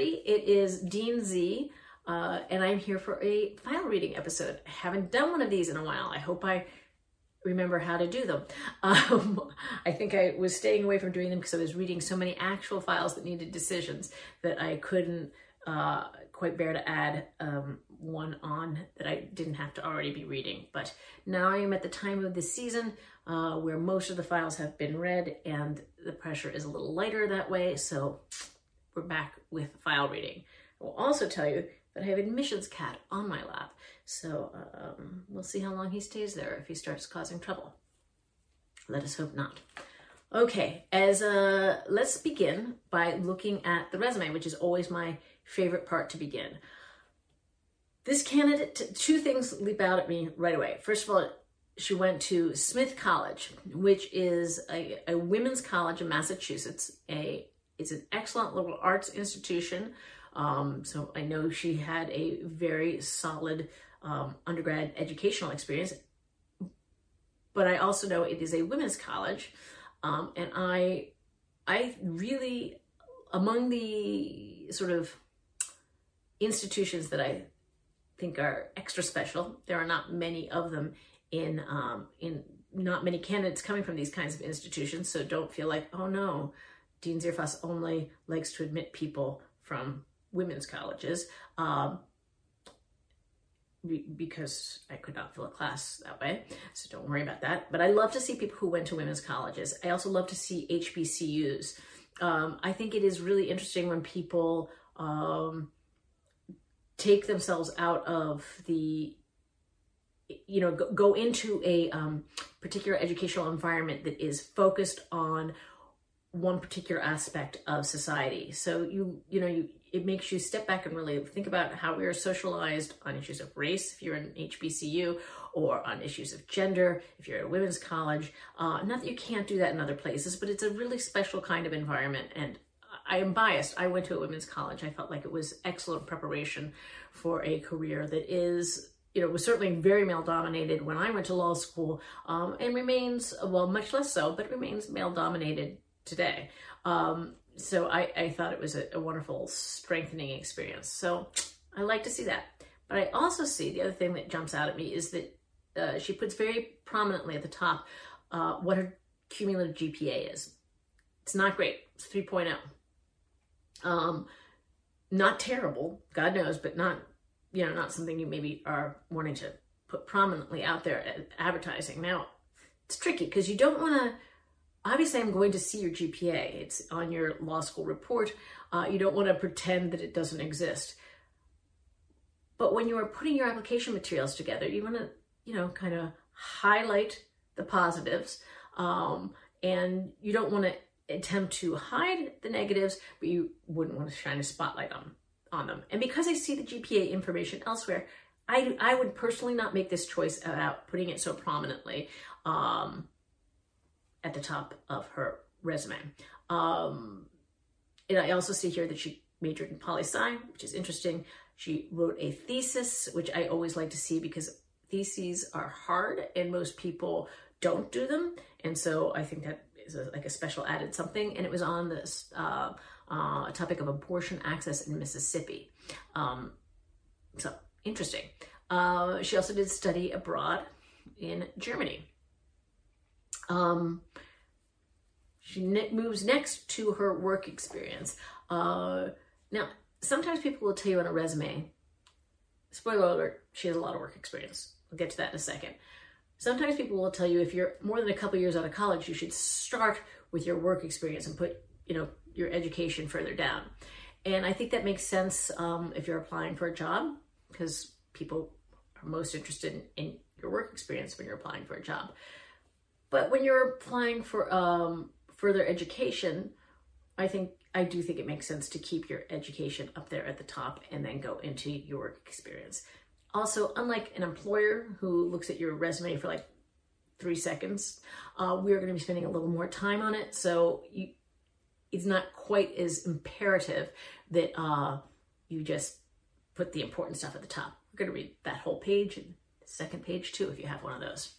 everybody. It is Dean Z, uh, and I'm here for a file reading episode. I haven't done one of these in a while. I hope I remember how to do them. Um, I think I was staying away from doing them because I was reading so many actual files that needed decisions that I couldn't uh, quite bear to add um, one on that I didn't have to already be reading. But now I am at the time of the season uh, where most of the files have been read and the pressure is a little lighter that way. So we're back with file reading. I will also tell you that I have admissions cat on my lap. So um, we'll see how long he stays there if he starts causing trouble. Let us hope not. Okay, as uh, let's begin by looking at the resume, which is always my favorite part to begin. This candidate, two things leap out at me right away. First of all, she went to Smith College, which is a, a women's college in Massachusetts. A it's an excellent liberal arts institution. Um, so I know she had a very solid um, undergrad educational experience. But I also know it is a women's college, um, and I, I really, among the sort of institutions that I think are extra special, there are not many of them in um, in not many candidates coming from these kinds of institutions. So don't feel like, oh no, Dean Zearfoss only likes to admit people from women's colleges. Um, because I could not fill a class that way. So don't worry about that. But I love to see people who went to women's colleges. I also love to see HBCUs. Um, I think it is really interesting when people um, take themselves out of the you know go, go into a um, particular educational environment that is focused on one particular aspect of society so you you know you it makes you step back and really think about how we are socialized on issues of race if you're in hbcu or on issues of gender if you're at a women's college uh, not that you can't do that in other places but it's a really special kind of environment and I am biased. I went to a women's college. I felt like it was excellent preparation for a career that is you know, was certainly very male dominated when I went to law school um, and remains, well, much less so, but remains male dominated today. Um, so I, I thought it was a, a, wonderful strengthening experience. So I like to see that. But I also see the other thing that jumps out at me is that uh, she puts very prominently at the top uh, what her cumulative GPA is. It's not great. It's 3.0. Um, not terrible, God knows, but not you know, not something you maybe are wanting to put prominently out there advertising. Now, it's tricky because you don't want to. Obviously, I'm going to see your GPA. It's on your law school report. Uh, you don't want to pretend that it doesn't exist. But when you are putting your application materials together, you want to, you know, kind of highlight the positives, um, and you don't want to attempt to hide the negatives, but you wouldn't want to shine a spotlight on on them. And because I see the GPA information elsewhere, I, I would personally not make this choice about putting it so prominently um, at the top of her resume. Um, and I also see here that she majored in poli sci, which is interesting. She wrote a thesis, which I always like to see because theses are hard and most people don't do them. And so I think that is a, like a special added something. And it was on this uh, uh, topic of abortion access in Mississippi. Um, so interesting. Uh, she also did study abroad in Germany. Um, she ne- moves next to her work experience. Uh, now, sometimes people will tell you on a resume, spoiler alert, she has a lot of work experience. We'll get to that in a second. Sometimes people will tell you if you're more than a couple years out of college, you should start with your work experience and put, you know, your education further down. And I think that makes sense um, if you're applying for a job because people are most interested in, in, your work experience when you're applying for a job. But when you're applying for um, further education, I think I do think it makes sense to keep your education up there at the top and then go into your experience. Also, unlike an employer who looks at your resume for like three seconds, uh, we're going to be spending a little more time on it. So you, it's not quite as imperative that uh, you just put the important stuff at the top. We're going to read that whole page and second page too if you have one of those.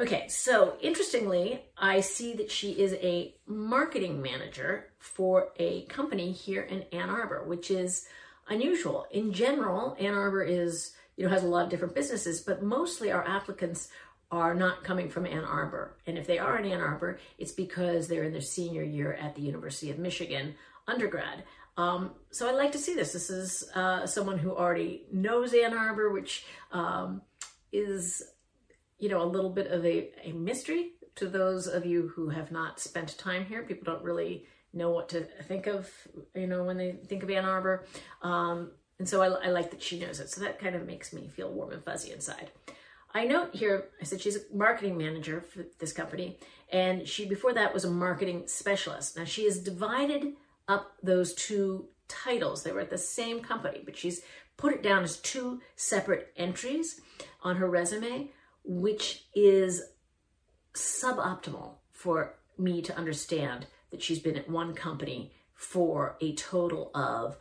Okay, so interestingly, I see that she is a marketing manager for a company here in Ann Arbor, which is unusual. In general, Ann Arbor is, you know, has a lot of different businesses, but mostly our applicants are not coming from Ann Arbor. And if they are in Ann Arbor, it's because they're in their senior year at the University of Michigan undergrad. Um, so I like to see this. This is uh, someone who already knows Ann Arbor, which um, is you know, a little bit of a, a mystery to those of you who have not spent time here. People don't really know what to think of, you know, when they think of Ann Arbor. Um, and so I, I like that she knows it. So that kind of makes me feel warm and fuzzy inside. I note here, I said she's a marketing manager for this company, and she before that was a marketing specialist. Now she has divided up those two titles. They were at the same company, but she's put it down as two separate entries on her resume which is suboptimal for me to understand that she's been at one company for a total of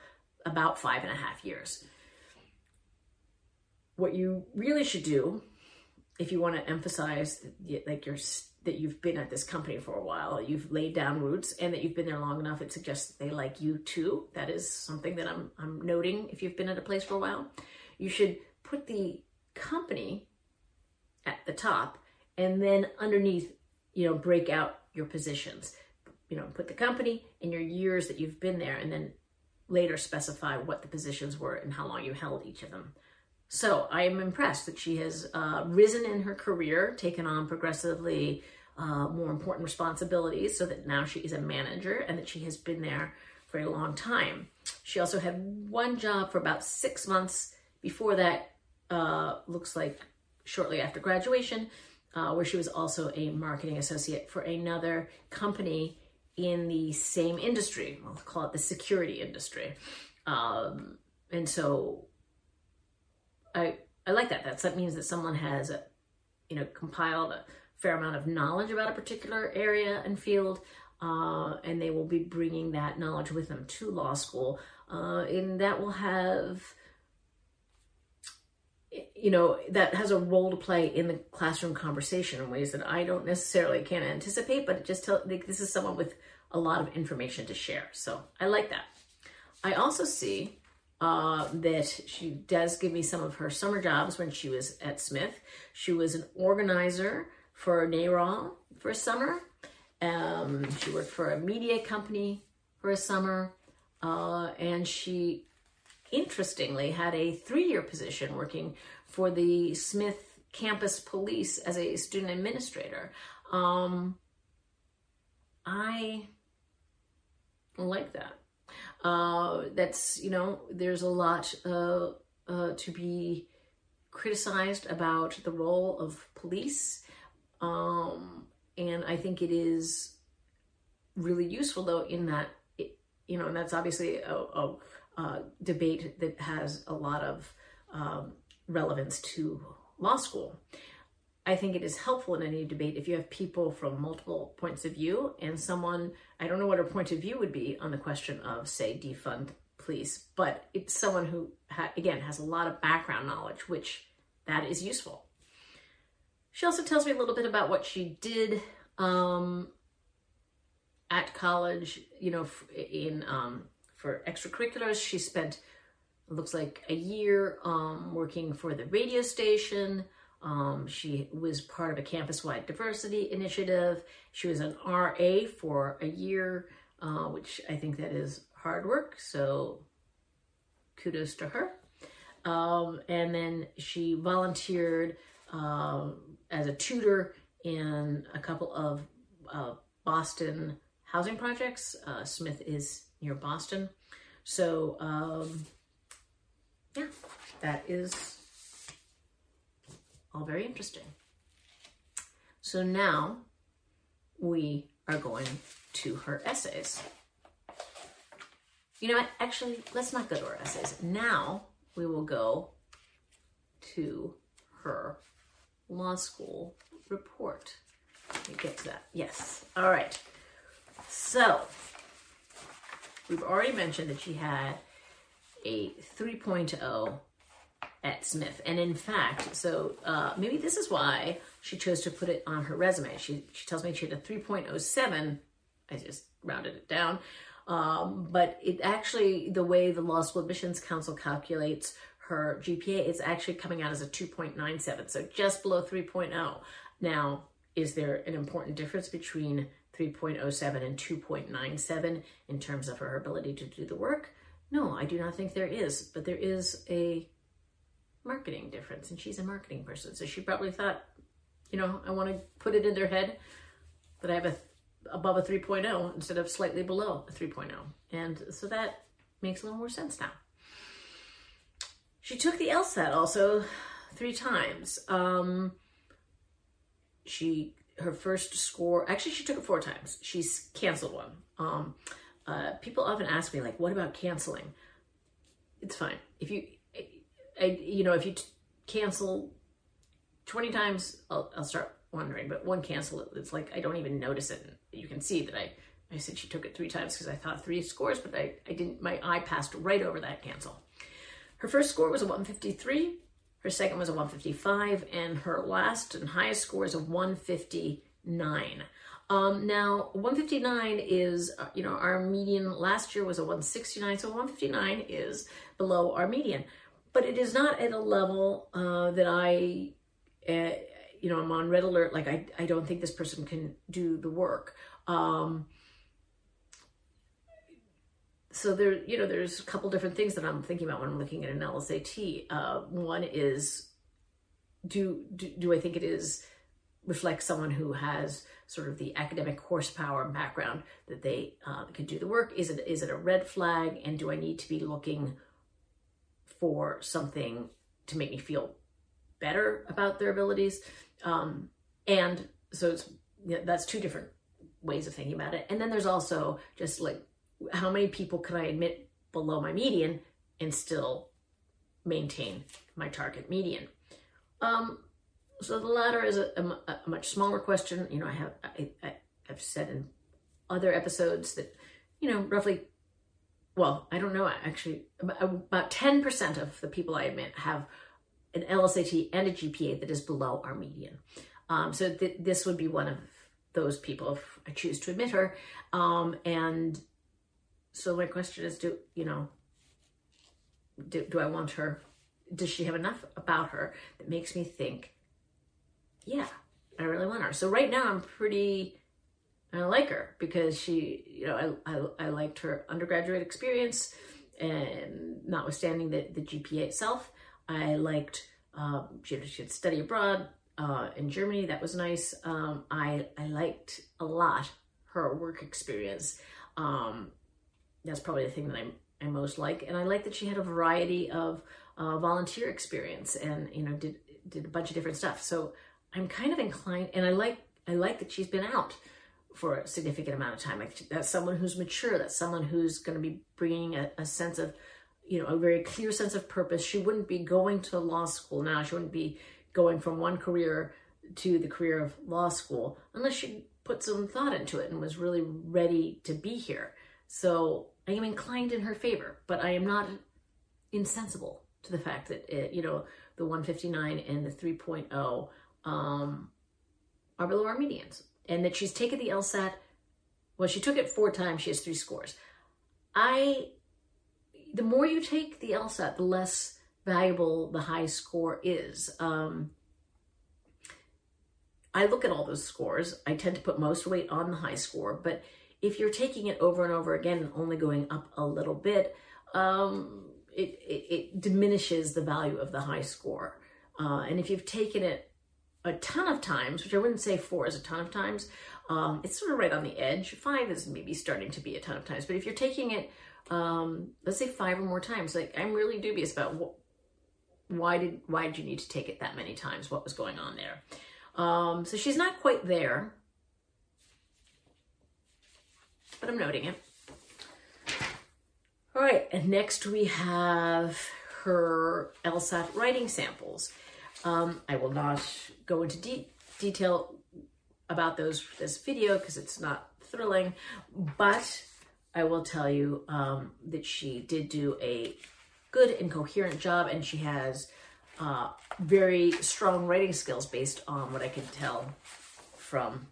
about five and a half years. What you really should do, if you want to emphasize that, like that you've been at this company for a while, you've laid down roots, and that you've been there long enough, it suggests they like you too. That is something that I'm I'm noting. If you've been at a place for a while, you should put the company at the top and then underneath, you know, break out your positions. You know, put the company and your years that you've been there and then later specify what the positions were and how long you held each of them. So I am impressed that she has uh, risen in her career, taken on progressively uh, more important responsibilities so that now she is a manager and that she has been there for a long time. She also had one job for about six months. Before that, uh, looks like shortly after graduation, uh, where she was also a marketing associate for another company in the same industry. I'll call it the security industry. Um, and so I I like that. That's, that means that someone has, a, you know, compiled a fair amount of knowledge about a particular area and field, uh, and they will be bringing that knowledge with them to law school. Uh, and that will have you know that has a role to play in the classroom conversation in ways that I don't necessarily can anticipate, but just tell like, this is someone with a lot of information to share. So I like that. I also see uh, that she does give me some of her summer jobs when she was at Smith. She was an organizer for NARAL for a summer. Um, she worked for a media company for a summer. Uh, and she interestingly had a three-year position working for the Smith campus police as a student administrator. Um, I like that. Uh, that's, you know, there's a lot uh, uh, to be criticized about the role of police. Um, and I think it is really useful, though, in that, it, you know, and that's obviously a, a, a, debate that has a lot of um, relevance to law school. I think it is helpful in any debate if you have people from multiple points of view and someone, I don't know what her point of view would be on the question of, say, defund police, but it's someone who, ha- again, has a lot of background knowledge, which that is useful. She also tells me a little bit about what she did um, at college, you know, in um, for extracurriculars. She spent looks like a year um, working for the radio station. Um, she was part of a campus-wide diversity initiative. She was an RA for a year, uh, which I think that is hard work. So kudos to her. Um, and then she volunteered uh, as a tutor in a couple of uh, Boston housing projects. Uh, Smith is near Boston. So um, yeah, that is all very interesting. So now we are going to her essays. You know what? Actually, let's not go to her essays. Now we will go to her law school report. Me get to that. Yes. All right. So we've already mentioned that she had a 3.0 at Smith. And in fact, so uh, maybe this is why she chose to put it on her resume. She, she tells me she had a 3.07. I just rounded it down. Um, but it actually, the way the Law School Admissions Council calculates her GPA, it's actually coming out as a 2.97, so just below 3.0. Now, is there an important difference between 3.07 and 2.97 in terms of her ability to do the work? No, I do not think there is, but there is a marketing difference, and she's a marketing person, so she probably thought, you know, I want to put it in their head that I have a above a 3.0 instead of slightly below a 3.0. And so that makes a little more sense now. She took the LSAT also three times. Um, she her first score actually she took it four times. She's canceled one. Um, uh, people often ask me like, "What about canceling?" It's fine if you, I, you know, if you t- cancel twenty times, I'll, I'll start wondering. But one cancel, it's like I don't even notice it. You can see that I I said she took it three times because I thought three scores, but I, I didn't, my eye passed right over that cancel. Her first score was a 153, her second was a 155, and her last and highest score is a 159. Um, now, 159 is, uh, you know, our median last year was a 169, so 159 is below our median. But it is not at a level uh, that I, uh, you know, I'm on red alert, like I, I don't think this person can do the work. Um, so there, you know, there's a couple different things that I'm thinking about when I'm looking at an LSAT. Uh, one is, do, do do I think it is reflects someone who has sort of the academic horsepower background that they uh, can do the work? Is it is it a red flag? And do I need to be looking for something to make me feel better about their abilities? Um, and so it's yeah, that's two different ways of thinking about it. And then there's also just like how many people can I admit below my median and still maintain my target median? Um, so the latter is a, a, a, much smaller question. You know, I have I, I, I've said in other episodes that you know roughly, well, I don't know actually about ten percent of the people I admit have an LSAT and a GPA that is below our median. Um, so th- this would be one of those people if I choose to admit her. Um, and so my question is, do you know, do, do I want her? Does she have enough about her that makes me think, yeah, I really want her. So right now I'm pretty, I like her because she, you know, I, I, I liked her undergraduate experience and notwithstanding the, the GPA itself, I liked, um, she, had, she had study abroad uh, in Germany. That was nice. Um, I, I liked a lot her work experience. Um, that's probably the thing that I'm, I most like. And I like that she had a variety of uh, volunteer experience and, you know, did, did a bunch of different stuff. So I'm kind of inclined, and I like, I like that she's been out for a significant amount of time. Like that's someone who's mature. That's someone who's going to be bringing a, a sense of, you know, a very clear sense of purpose. She wouldn't be going to law school now. She wouldn't be going from one career to the career of law school unless she put some thought into it and was really ready to be here. So I am inclined in her favor, but I am not insensible to the fact that, it, you know, the 159 and the 3.0 um, are below our medians. And that she's taken the LSAT, well, she took it four times, she has three scores. I, the more you take the LSAT, the less valuable the high score is. Um, I look at all those scores. I tend to put most weight on the high score, but if you're taking it over and over again and only going up a little bit, um, it, it, it, diminishes the value of the high score. Uh, and if you've taken it a ton of times, which I wouldn't say four is a ton of times, um, it's sort of right on the edge. Five is maybe starting to be a ton of times. But if you're taking it, um, let's say five or more times, like I'm really dubious about what, why did why did you need to take it that many times? What was going on there? Um, so she's not quite there but I'm noting it. All right, and next we have her LSAT writing samples. Um, I will not go into de detail about those this video because it's not thrilling, but I will tell you um, that she did do a good and coherent job and she has uh, very strong writing skills based on what I can tell from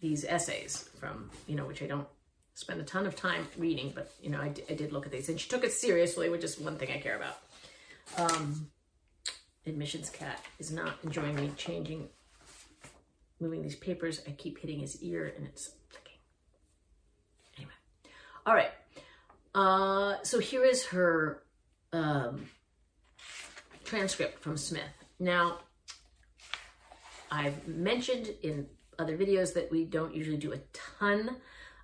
these essays from, you know, which I don't spend a ton of time reading, but, you know, I, d- I did look at these and she took it seriously, which is one thing I care about. Um, admissions cat is not enjoying me changing, moving these papers. I keep hitting his ear and it's flicking. Anyway, all right. Uh, so here is her um, transcript from Smith. Now, I've mentioned in other videos that we don't usually do a ton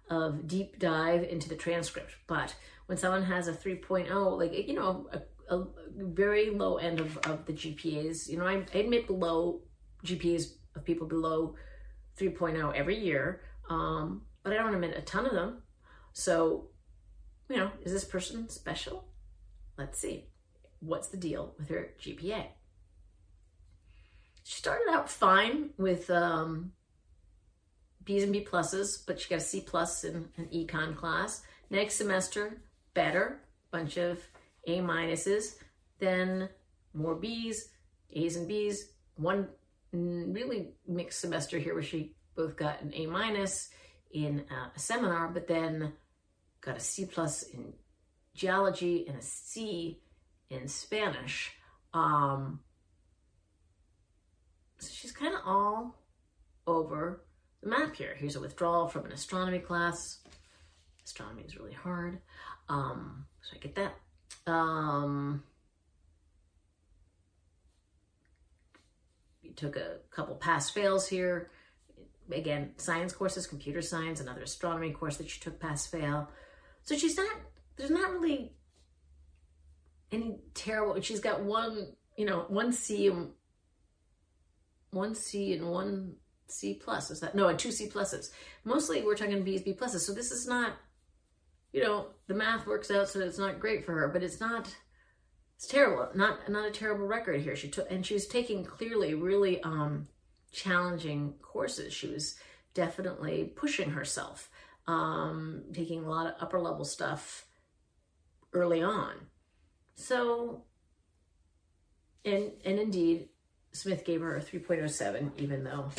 of deep dive into the transcript, but when someone has a 3.0, like, you know, a, a very low end of, of the GPAs, you know, I, I admit below GPAs of people below 3.0 every year, um, but I don't admit a ton of them. So, you know, is this person special? Let's see. What's the deal with her GPA? She started out fine with um, B's and B pluses, but she got a C plus in an econ class. Next semester, better, bunch of A minuses, then more B's, A's and B's, one really mixed semester here where she both got an A minus in a seminar, but then got a C plus in geology and a C in Spanish. Um, so she's kind of all over map here. Here's a withdrawal from an astronomy class. Astronomy is really hard. Um, so I get that. Um, you took a couple pass fails here. Again, science courses, computer science, another astronomy course that she took pass fail. So she's not, there's not really any terrible, she's got one, you know, one C and one C and one C plus. Is that no, two C pluses. Mostly we're talking B's, B pluses. So this is not, you know, the math works out so it's not great for her, but it's not it's terrible. Not not a terrible record here. She took and she was taking clearly really um challenging courses. She was definitely pushing herself, um, taking a lot of upper level stuff early on. So and and indeed Smith gave her a 3.07, even though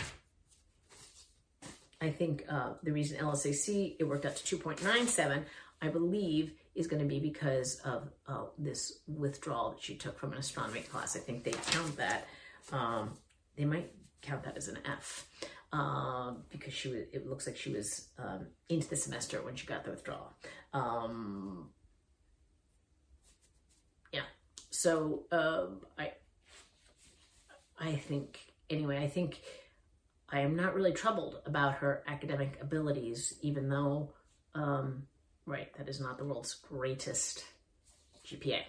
I think uh, the reason LSAC it worked out to 2.97, I believe, is going to be because of uh, this withdrawal that she took from an astronomy class. I think they count that. Um, they might count that as an F uh, because she was. It looks like she was um, into the semester when she got the withdrawal. Um, yeah. So um, I. I think anyway. I think I am not really troubled about her academic abilities, even though, um, right, that is not the world's greatest GPA.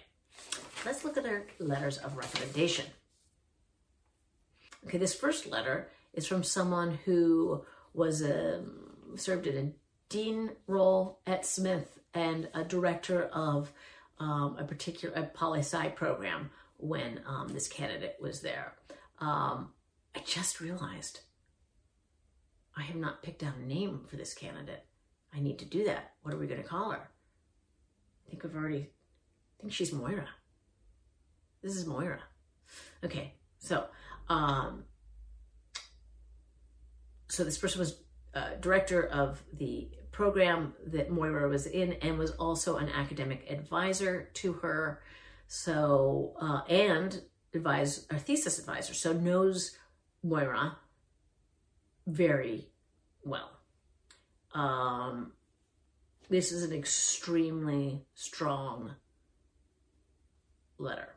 Let's look at her letters of recommendation. Okay, this first letter is from someone who was a, um, served in a dean role at Smith and a director of um, a particular a poli sci program when um, this candidate was there. Um, I just realized I have not picked out a name for this candidate. I need to do that. What are we going to call her? I think I've already, I think she's Moira. This is Moira. Okay, so, um, so this person was uh, director of the program that Moira was in and was also an academic advisor to her. So, uh, and advise a thesis advisor. So knows Moira very well. Um, this is an extremely strong letter.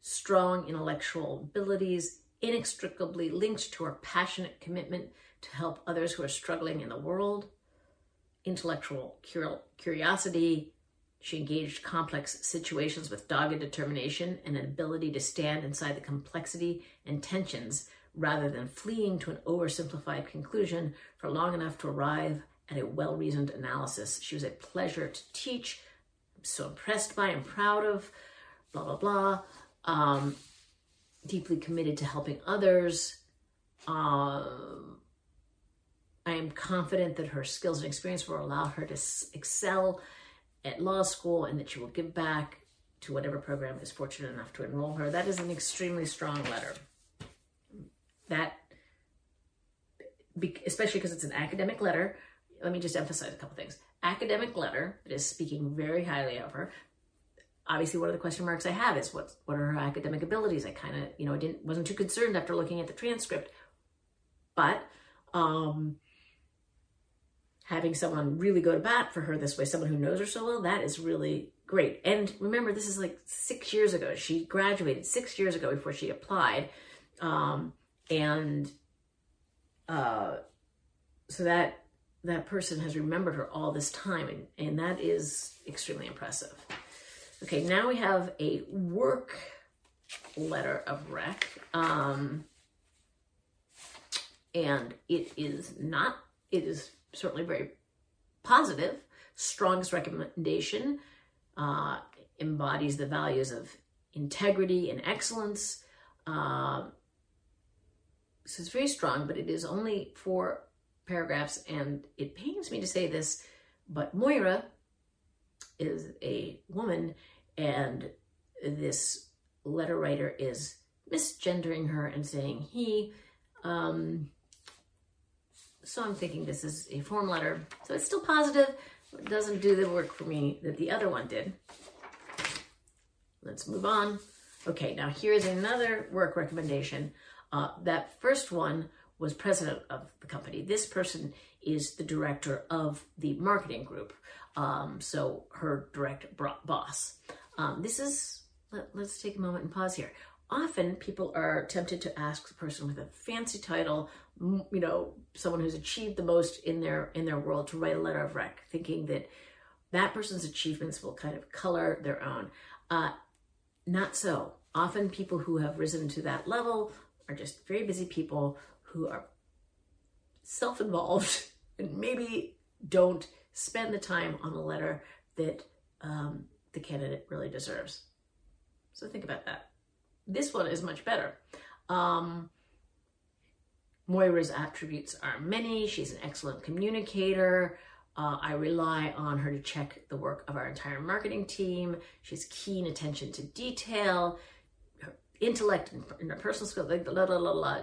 Strong intellectual abilities, inextricably linked to her passionate commitment to help others who are struggling in the world. Intellectual cur- curiosity. She engaged complex situations with dogged determination and an ability to stand inside the complexity and tensions rather than fleeing to an oversimplified conclusion for long enough to arrive at a well reasoned analysis. She was a pleasure to teach. I'm so impressed by and proud of, blah, blah, blah. Um, deeply committed to helping others. Um, I am confident that her skills and experience will allow her to excel at law school and that she will give back to whatever program is fortunate enough to enroll her. That is an extremely strong letter. That, especially because it's an academic letter, let me just emphasize a couple things. Academic letter that is speaking very highly of her. Obviously, one of the question marks I have is what what are her academic abilities? I kind of you know I didn't wasn't too concerned after looking at the transcript, but um, having someone really go to bat for her this way, someone who knows her so well, that is really great. And remember, this is like six years ago. She graduated six years ago before she applied. Um, and uh, so that that person has remembered her all this time, and, and that is extremely impressive. Okay, now we have a work letter of rec. Um, and it is not, it is certainly very positive. Strongest recommendation uh, embodies the values of integrity and excellence. Uh, so it's very strong, but it is only four paragraphs, and it pains me to say this, but Moira is a woman, and this letter writer is misgendering her and saying he. Um, so I'm thinking this is a form letter. So it's still positive. It doesn't do the work for me that the other one did. Let's move on. Okay, now here's another work recommendation. Uh, that first one was president of the company. This person is the director of the marketing group. Um, so her direct boss. Um, this is, let, let's take a moment and pause here. Often people are tempted to ask the person with a fancy title, you know, someone who's achieved the most in their in their world to write a letter of rec, thinking that that person's achievements will kind of color their own. Uh, not so. Often people who have risen to that level are just very busy people who are self-involved and maybe don't spend the time on a letter that um, the candidate really deserves. So think about that. This one is much better. Um, Moira's attributes are many. She's an excellent communicator. Uh, I rely on her to check the work of our entire marketing team. She has keen attention to detail, intellect and, personal skills, like blah, blah, blah, blah.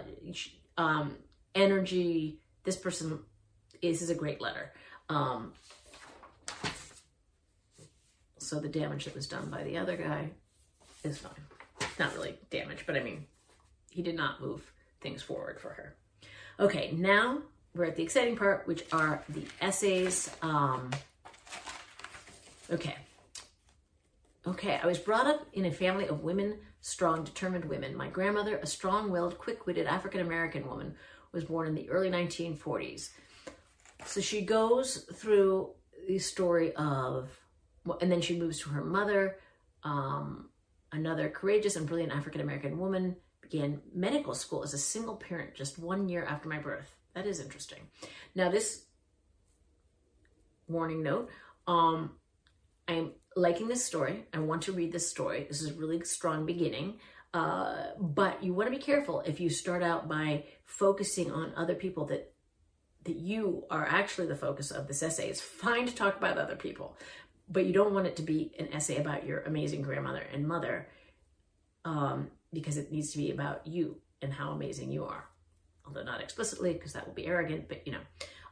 Um, energy. This person is, is a great letter. Um, so the damage that was done by the other guy is fine. Not really damage, but I mean, he did not move things forward for her. Okay, now we're at the exciting part, which are the essays. Um, okay. Okay, I was brought up in a family of women, strong, determined women. My grandmother, a strong willed, quick witted African American woman, was born in the early 1940s. So she goes through the story of, and then she moves to her mother, um, another courageous and brilliant African American woman began medical school as a single parent just one year after my birth. That is interesting. Now, this warning note, um, I'm liking this story. I want to read this story. This is a really strong beginning. Uh, but you want to be careful if you start out by focusing on other people that that you are actually the focus of this essay. It's fine to talk about other people, but you don't want it to be an essay about your amazing grandmother and mother. Um, because it needs to be about you and how amazing you are. Although not explicitly, because that will be arrogant, but you know.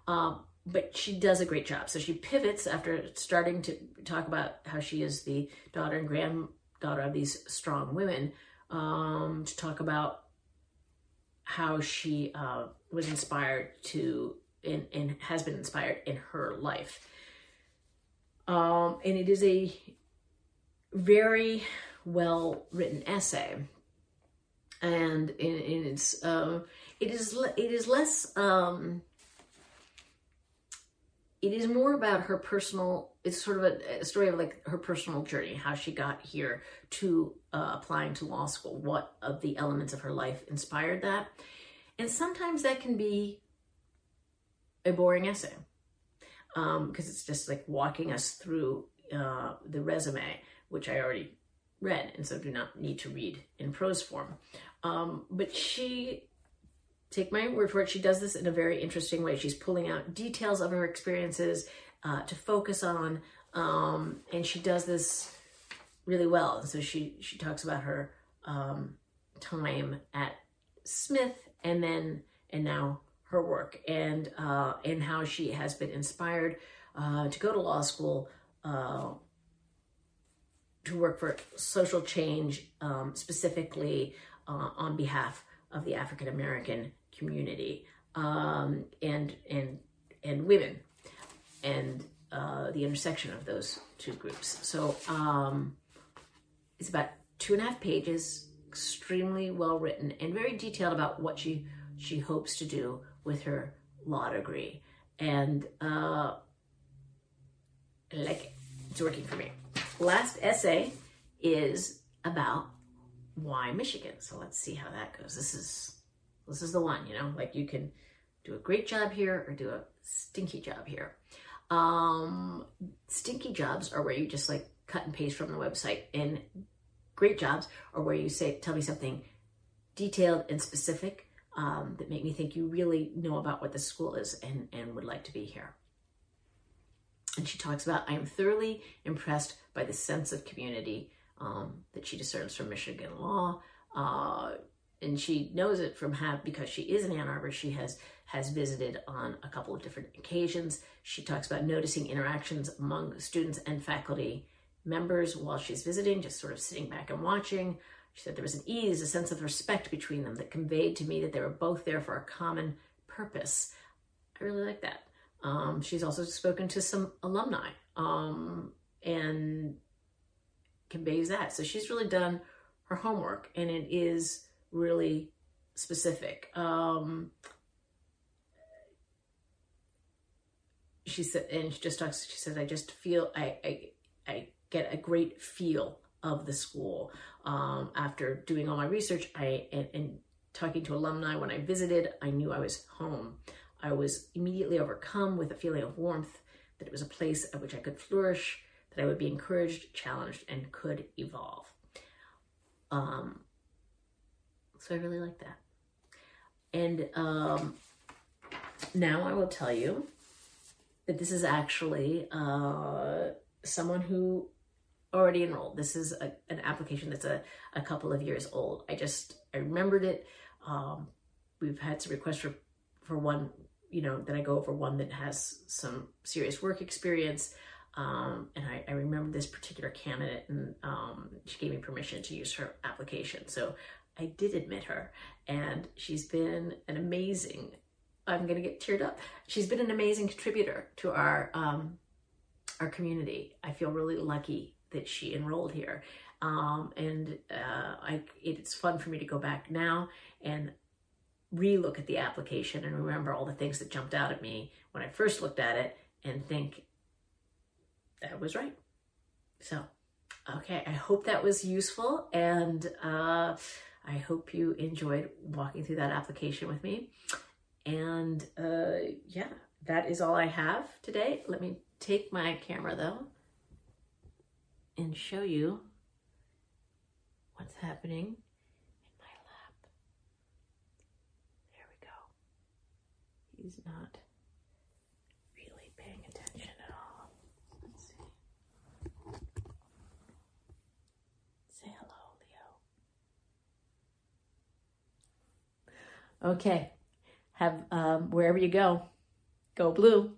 Um, but she does a great job. So she pivots after starting to talk about how she is the daughter and granddaughter of these strong women um, to talk about how she uh, was inspired to and, and has been inspired in her life. Um, and it is a very well written essay and, it's um, it is it is less um, it is more about her personal it's sort of a, a, story of like her personal journey how she got here to uh, applying to law school what of the elements of her life inspired that. And sometimes that can be a boring essay because um, it's just like walking us through uh, the resume which i already read and so do not need to read in prose form. Um, but she, take my word for it, she does this in a very interesting way. She's pulling out details of her experiences uh, to focus on, um, and she does this really well. And so she she talks about her um, time at Smith and then and now her work and uh, and how she has been inspired uh, to go to law school uh, to work for social change, um, specifically uh, on behalf of the African American community um, and and and women and uh, the intersection of those two groups. So um, it's about two and a half pages, extremely well written and very detailed about what she she hopes to do with her law degree, and uh, like it's working for me. Last essay is about why Michigan. So let's see how that goes. This is this is the one, you know, like you can do a great job here or do a stinky job here. Um, stinky jobs are where you just like cut and paste from the website, and great jobs are where you say, tell me something detailed and specific um, that make me think you really know about what the school is and, and would like to be here. And she talks about, I am thoroughly impressed by the sense of community um, that she discerns from Michigan law. Uh, and she knows it from have because she is in Ann Arbor. She has has visited on a couple of different occasions. She talks about noticing interactions among students and faculty members while she's visiting, just sort of sitting back and watching. She said there was an ease, a sense of respect between them that conveyed to me that they were both there for a common purpose. I really like that. Um, she's also spoken to some alumni um, and conveys that. So she's really done her homework and it is really specific. Um, she said, and she just talks, she says, I just feel, I, I, I get a great feel of the school. Um, after doing all my research, I, and, and talking to alumni when I visited, I knew I was home. I was immediately overcome with a feeling of warmth, that it was a place at which I could flourish, that I would be encouraged, challenged, and could evolve. Um, so I really like that. And um, now I will tell you that this is actually uh, someone who already enrolled. This is a, an application that's a, a couple of years old. I just, I remembered it. Um, we've had some requests for, for one, you know, that I go over one that has some serious work experience. Um, and I, I remember this particular candidate and um, she gave me permission to use her application. So I did admit her and she's been an amazing, I'm to get teared up. She's been an amazing contributor to our, um, our community. I feel really lucky that she enrolled here. Um, and uh, I, it's fun for me to go back now and relook at the application and remember all the things that jumped out at me when I first looked at it and think that was right. So, okay, I hope that was useful and uh, I hope you enjoyed walking through that application with me. And uh, yeah, that is all I have today. Let me take my camera though and show you what's happening in my lap. There we go. He's not really paying attention at all. Let's see. Say hello, Leo. Okay. Have um, wherever you go, go blue.